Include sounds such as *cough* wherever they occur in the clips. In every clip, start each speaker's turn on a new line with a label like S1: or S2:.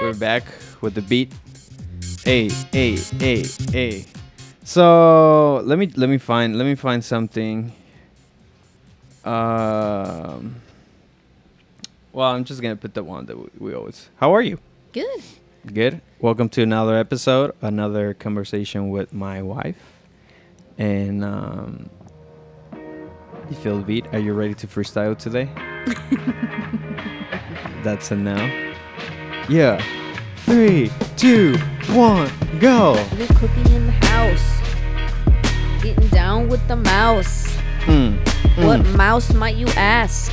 S1: We're back with the beat. Hey, hey, hey, hey. So let me let me find let me find something. Um. Well, I'm just gonna put the one that we, we always. How are you?
S2: Good.
S1: Good. Welcome to another episode, another conversation with my wife. And um, you feel the beat? Are you ready to freestyle today? *laughs* That's a no. Yeah. Three, two, one, go.
S2: We're cooking in the house. Getting down with the mouse.
S1: Mm,
S2: What
S1: mm.
S2: mouse might you ask?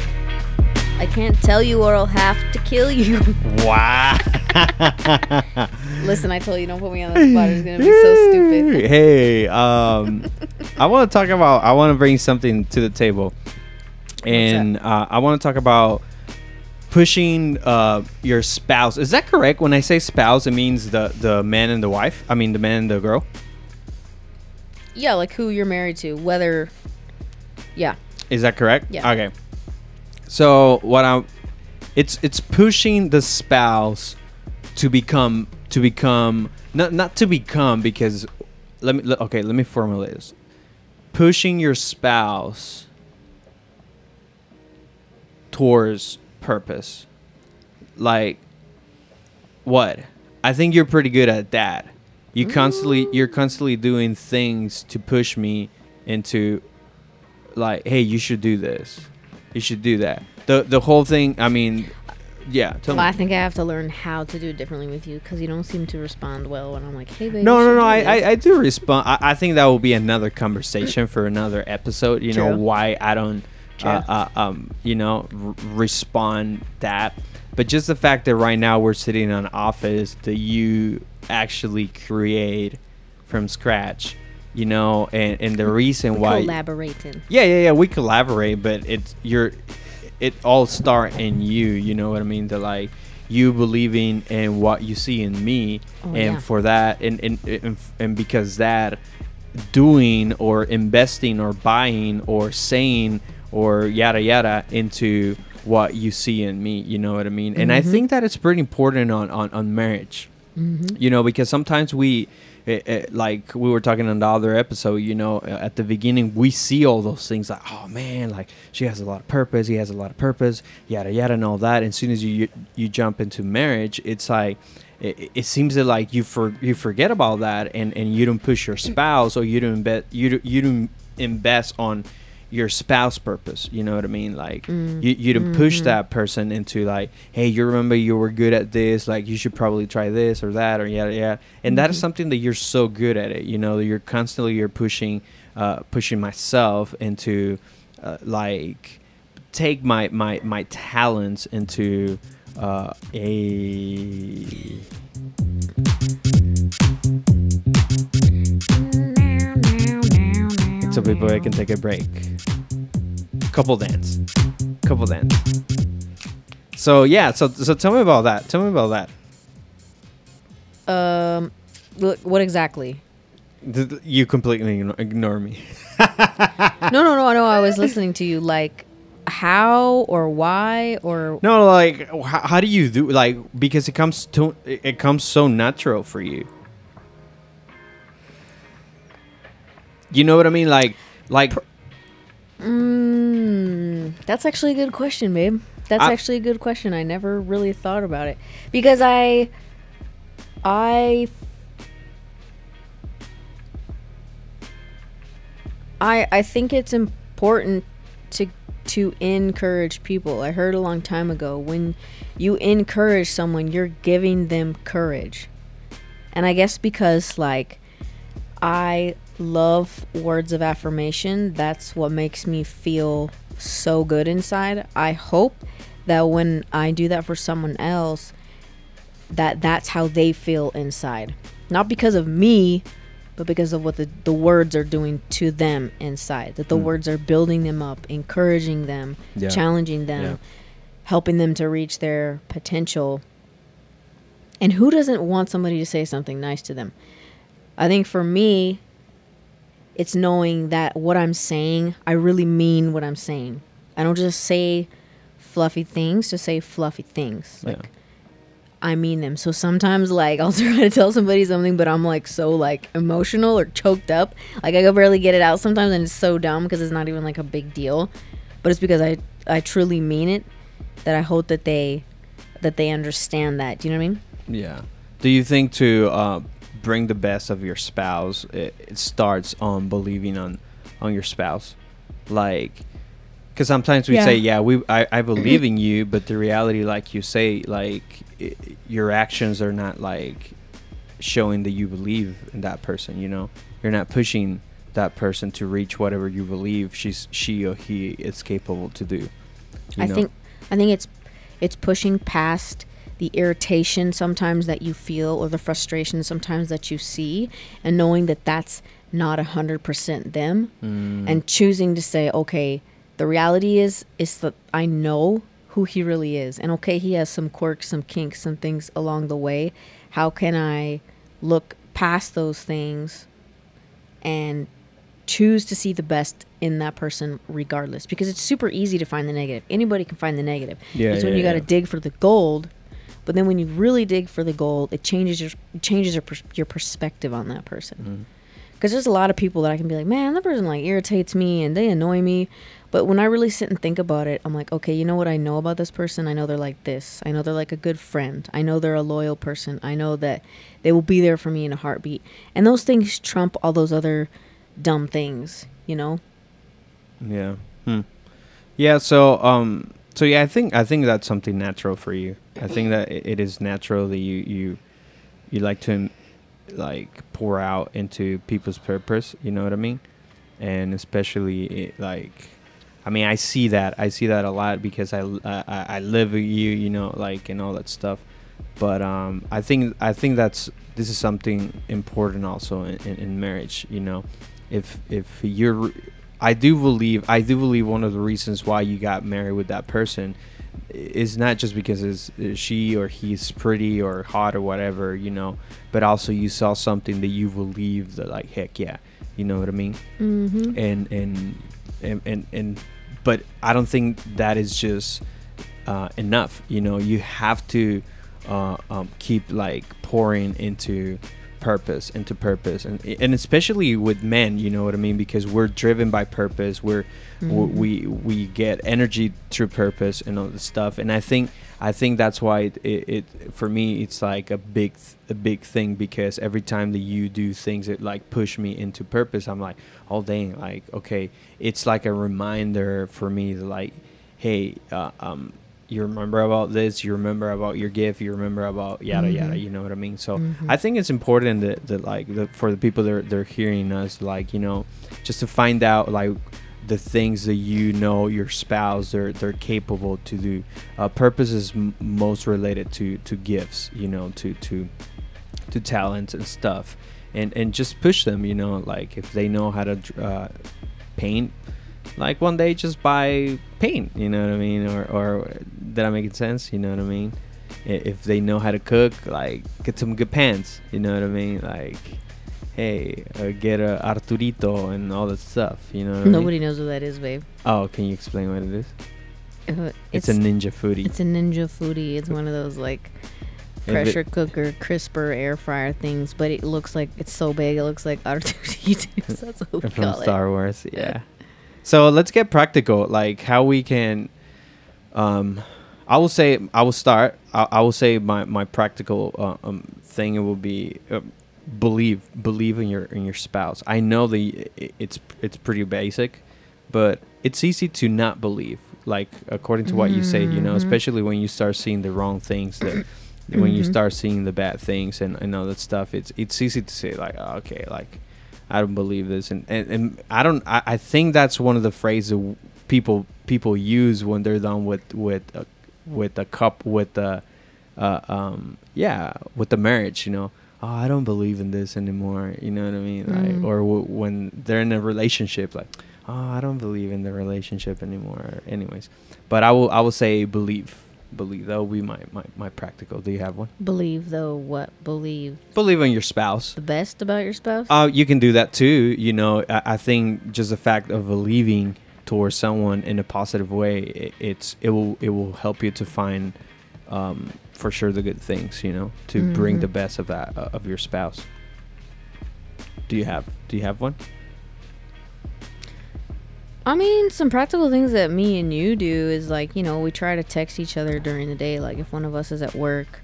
S2: I can't tell you or I'll have to kill you. *laughs*
S1: Wow. *laughs*
S2: Listen, I told you don't put me on the spot. It's gonna be so stupid.
S1: Hey, um, I want to talk about. I want to bring something to the table, and uh, I want to talk about pushing uh, your spouse. Is that correct? When I say spouse, it means the the man and the wife. I mean the man and the girl.
S2: Yeah, like who you're married to, whether. Yeah.
S1: Is that correct?
S2: Yeah.
S1: Okay. So what I'm, it's it's pushing the spouse to become to become not not to become because let me okay let me formulate this. Pushing your spouse towards purpose, like what? I think you're pretty good at that. You mm-hmm. constantly you're constantly doing things to push me into like, hey, you should do this. You should do that. The the whole thing. I mean, yeah. Tell
S2: Well, I think I have to learn how to do it differently with you because you don't seem to respond well when I'm like, hey, baby.
S1: No, no, no. I. I, I do respond. I, I think that will be another conversation for another episode. You know why I don't,
S2: True.
S1: uh, uh, um, you know, r- respond that. But just the fact that right now we're sitting in an office that you actually create from scratch, you know, and and the reason
S2: We
S1: why
S2: collaborating.
S1: Yeah, yeah, yeah. We collaborate, but it's you're it all start in you. You know what I mean? The like you believing in what you see in me,
S2: Oh,
S1: and
S2: yeah.
S1: for that, and and, and and because that doing or investing or buying or saying or yada yada into what you see in me. You know what I mean? And I
S2: Mhm.
S1: think that it's pretty important on on on marriage
S2: Mm-hmm.
S1: you know because sometimes we eh, eh, like we were talking on the other episode you know uh, at the beginning we see all those things like oh man like she has a lot of purpose he has a lot of purpose yada yada and all that and as soon as you you jump into marriage it's like it, it seems that like you for you forget about that and and you don't push your spouse or you don't bet you don't, you don't invest on your spouse purpose you know what i mean like
S2: Mm.
S1: you, you don't push
S2: Mhm.
S1: that person into like hey you remember you were good at this like you should probably try this or that or yada yada and that is
S2: Mhm.
S1: something that you're so good at it you know you're constantly you're pushing uh pushing myself into uh, like take my my my talents into uh a so people I can take a break couple dance couple dance so yeah so so tell me about that tell me about that
S2: Um, look, what exactly?
S1: You completely ignore me *laughs*
S2: no, no, no, no. I was listening to you. Like, how or why or
S1: no like how, how do you do like because it comes to it comes so natural for you you know what i mean like like
S2: Mm, that's actually a good question, babe. That's
S1: I-
S2: actually a good question. I never really thought about it because I, I, I, I think it's important to to encourage people. I heard a long time ago when you encourage someone, you're giving them courage. And I guess because like I love words of affirmation. That's what makes me feel so good inside. I hope that when I do that for someone else, that that's how they feel inside. Not because of me, but because of what the, the words are doing to them inside. That the
S1: Mm.
S2: words are building them up, encouraging them,
S1: Yeah.
S2: challenging them,
S1: Yeah.
S2: helping them to reach their potential. And who doesn't want somebody to say something nice to them? I think for me, it's knowing that what I'm saying, I really mean what I'm saying. I don't just say fluffy things to say fluffy things.
S1: Yeah.
S2: Like I mean them. So sometimes like *laughs* I'll try to tell somebody something, but I'm like so like emotional or choked up, like I can barely get it out sometimes, and it's so dumb because it's not even like a big deal, but it's because I I truly mean it. That I hope that they that they understand that. Do you know what I mean?
S1: Yeah. Do you think to uh, bring the best of your spouse, it, it starts on believing on on your spouse, like? Because sometimes we
S2: Yeah.
S1: say, "Yeah, we I, I believe in you," but the reality, like you say, like i your actions are not like showing that you believe in that person. You know, you're not pushing that person to reach whatever you believe she's she or he is capable to do. you
S2: I
S1: know?
S2: think I think it's it's pushing past the irritation sometimes that you feel or the frustration sometimes that you see and knowing that that's not a hundred percent them
S1: Mm,
S2: and choosing to say okay the reality is is that I know who he really is and okay he has some quirks some kinks some things along the way. How can I look past those things and choose to see the best in that person regardless? Because it's super easy to find the negative. Anybody can find the negative.
S1: Yeah,
S2: it's when
S1: yeah,
S2: you got to dig for the gold but then when you really dig for the gold it changes your changes your, your perspective on that person
S1: mm,
S2: because there's a lot of people that I can be like, man, that person like irritates me and they annoy me. But when I really sit and think about it, I'm like, okay, you know what I know about this person? I know they're like this. I know they're like a good friend. I know they're a loyal person. I know that they will be there for me in a heartbeat. And those things trump all those other dumb things, you know?
S1: Yeah. Hmm. Yeah. So, um, so yeah, I think I think that's something natural for you. I think that it is natural that you you you like to like pour out into people's purpose. You know what I mean? And especially it, like, I mean, I see that I see that a lot because I I, I live with you. You know, like and all that stuff. But um, I think I think that's this is something important also in, in, in marriage. You know, if if you're I do believe I do believe one of the reasons why you got married with that person is not just because is she or he's pretty or hot or whatever, you know, but also you saw something that you believe that like heck yeah, you know what I mean?
S2: Mm-hmm.
S1: And and and and, and but I don't think that is just uh, enough. You know, you have to uh, um, keep like pouring into purpose into purpose and and especially with men you know what i mean because we're driven by purpose we're w
S2: Mhm.
S1: we we get energy through purpose and all this stuff and i think i think that's why it, it, it for me it's like a big a big thing because every time that you do things that like push me into purpose i'm like oh dang like okay it's like a reminder for me that like hey uh, um you remember about this you remember about your gift you remember about yada yada
S2: Mhm.
S1: you know what i mean so
S2: Mhm.
S1: I think it's important that, that like the, for the people that are, they're hearing us, like you know, just to find out like the things that you know your spouse they're they're capable to do. Uh, purpose is m- most related to to gifts, you know, to to to talents and stuff, and and just push them, you know, like if they know how to uh, paint. Like one day, just buy paint. You know what I mean? Or, or did I make it sense? You know what I mean? if they know how to cook, like get some good pants. You know what I mean? Like, hey, uh, get a Arturito and all that stuff. You know? What I mean?
S2: Nobody knows what that is, babe.
S1: Oh, can you explain what it is?
S2: Uh,
S1: It's, a Ninja Foodi.
S2: It's a Ninja Foodi. It's one of those like
S1: If it-
S2: pressure cooker, crisper, air fryer things, but it looks like it's so big. It looks like *laughs* R2D2. That's what we
S1: from
S2: call
S1: Star Wars. Yeah. So let's get practical. Like how we can. Um, I will say I will start. I, I will say my my practical uh, um thing will be. Uh, believe believe in your in your spouse i know the it's it's pretty basic but it's easy to not believe like according to what you say you know
S2: Mhm.
S1: especially when you start seeing the wrong things that when you
S2: Mhm.
S1: start seeing the bad things and, and all that stuff it's it's easy to say like oh, okay like i don't believe this. And and, and i don't I, I think that's one of the phrases people people use when they're done with with a, with a cup with the uh, um yeah with the marriage you know? Oh i don't believe in this anymore you know what i mean? Like
S2: Mm.
S1: or w- when they're in a relationship like oh i don't believe in the relationship anymore anyways. But i will i will say believe believe that will be my, my my practical do you have one
S2: Believe though what? Believe
S1: believe in your spouse
S2: the best about your spouse?
S1: uh, you can do that too. You know, I, I think just the fact of believing towards someone in a positive way, it, it's it will it will help you to find um, for sure the good things. You know, to bring
S2: Mhm.
S1: the best of that uh, of your spouse. Do you have Do you have one?
S2: I mean, some practical things that me and you do is like, you know, we try to text each other during the day. Like, if one of us is at work,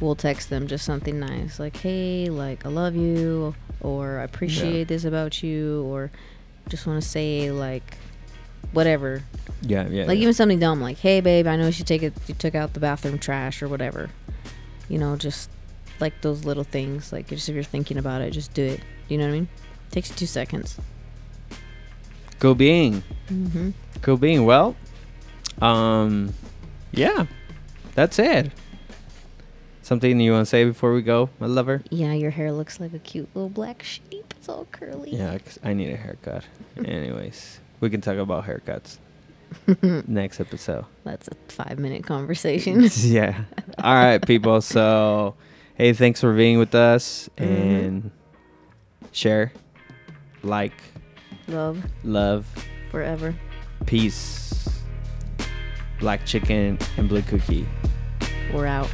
S2: we'll text them just something nice, like, hey, like, I love you, or I appreciate this about you, or just want to say, like, whatever.
S1: Yeah, yeah.
S2: like,
S1: yeah.
S2: even something dumb, like, hey, babe, I know you should take it, you took out the bathroom trash, or whatever. You know, just like those little things. Like, just if you're thinking about it, just do it. You know what I mean? Takes you two seconds.
S1: Go being.
S2: Mm-hmm.
S1: Cool being. Well, um, yeah, that's it. Something you want to say before we go, my lover?
S2: Yeah, your hair looks like a cute little black sheep. It's all curly.
S1: Yeah, I need a haircut. *laughs* Anyways, we can talk about haircuts *laughs* next episode.
S2: That's a five minute conversation. *laughs*
S1: yeah. All right, people. So, hey, thanks for being with us
S2: Mhm.
S1: and share, like,
S2: Love
S1: love,
S2: forever.
S1: peace, black chicken, and blue cookie.
S2: We're out.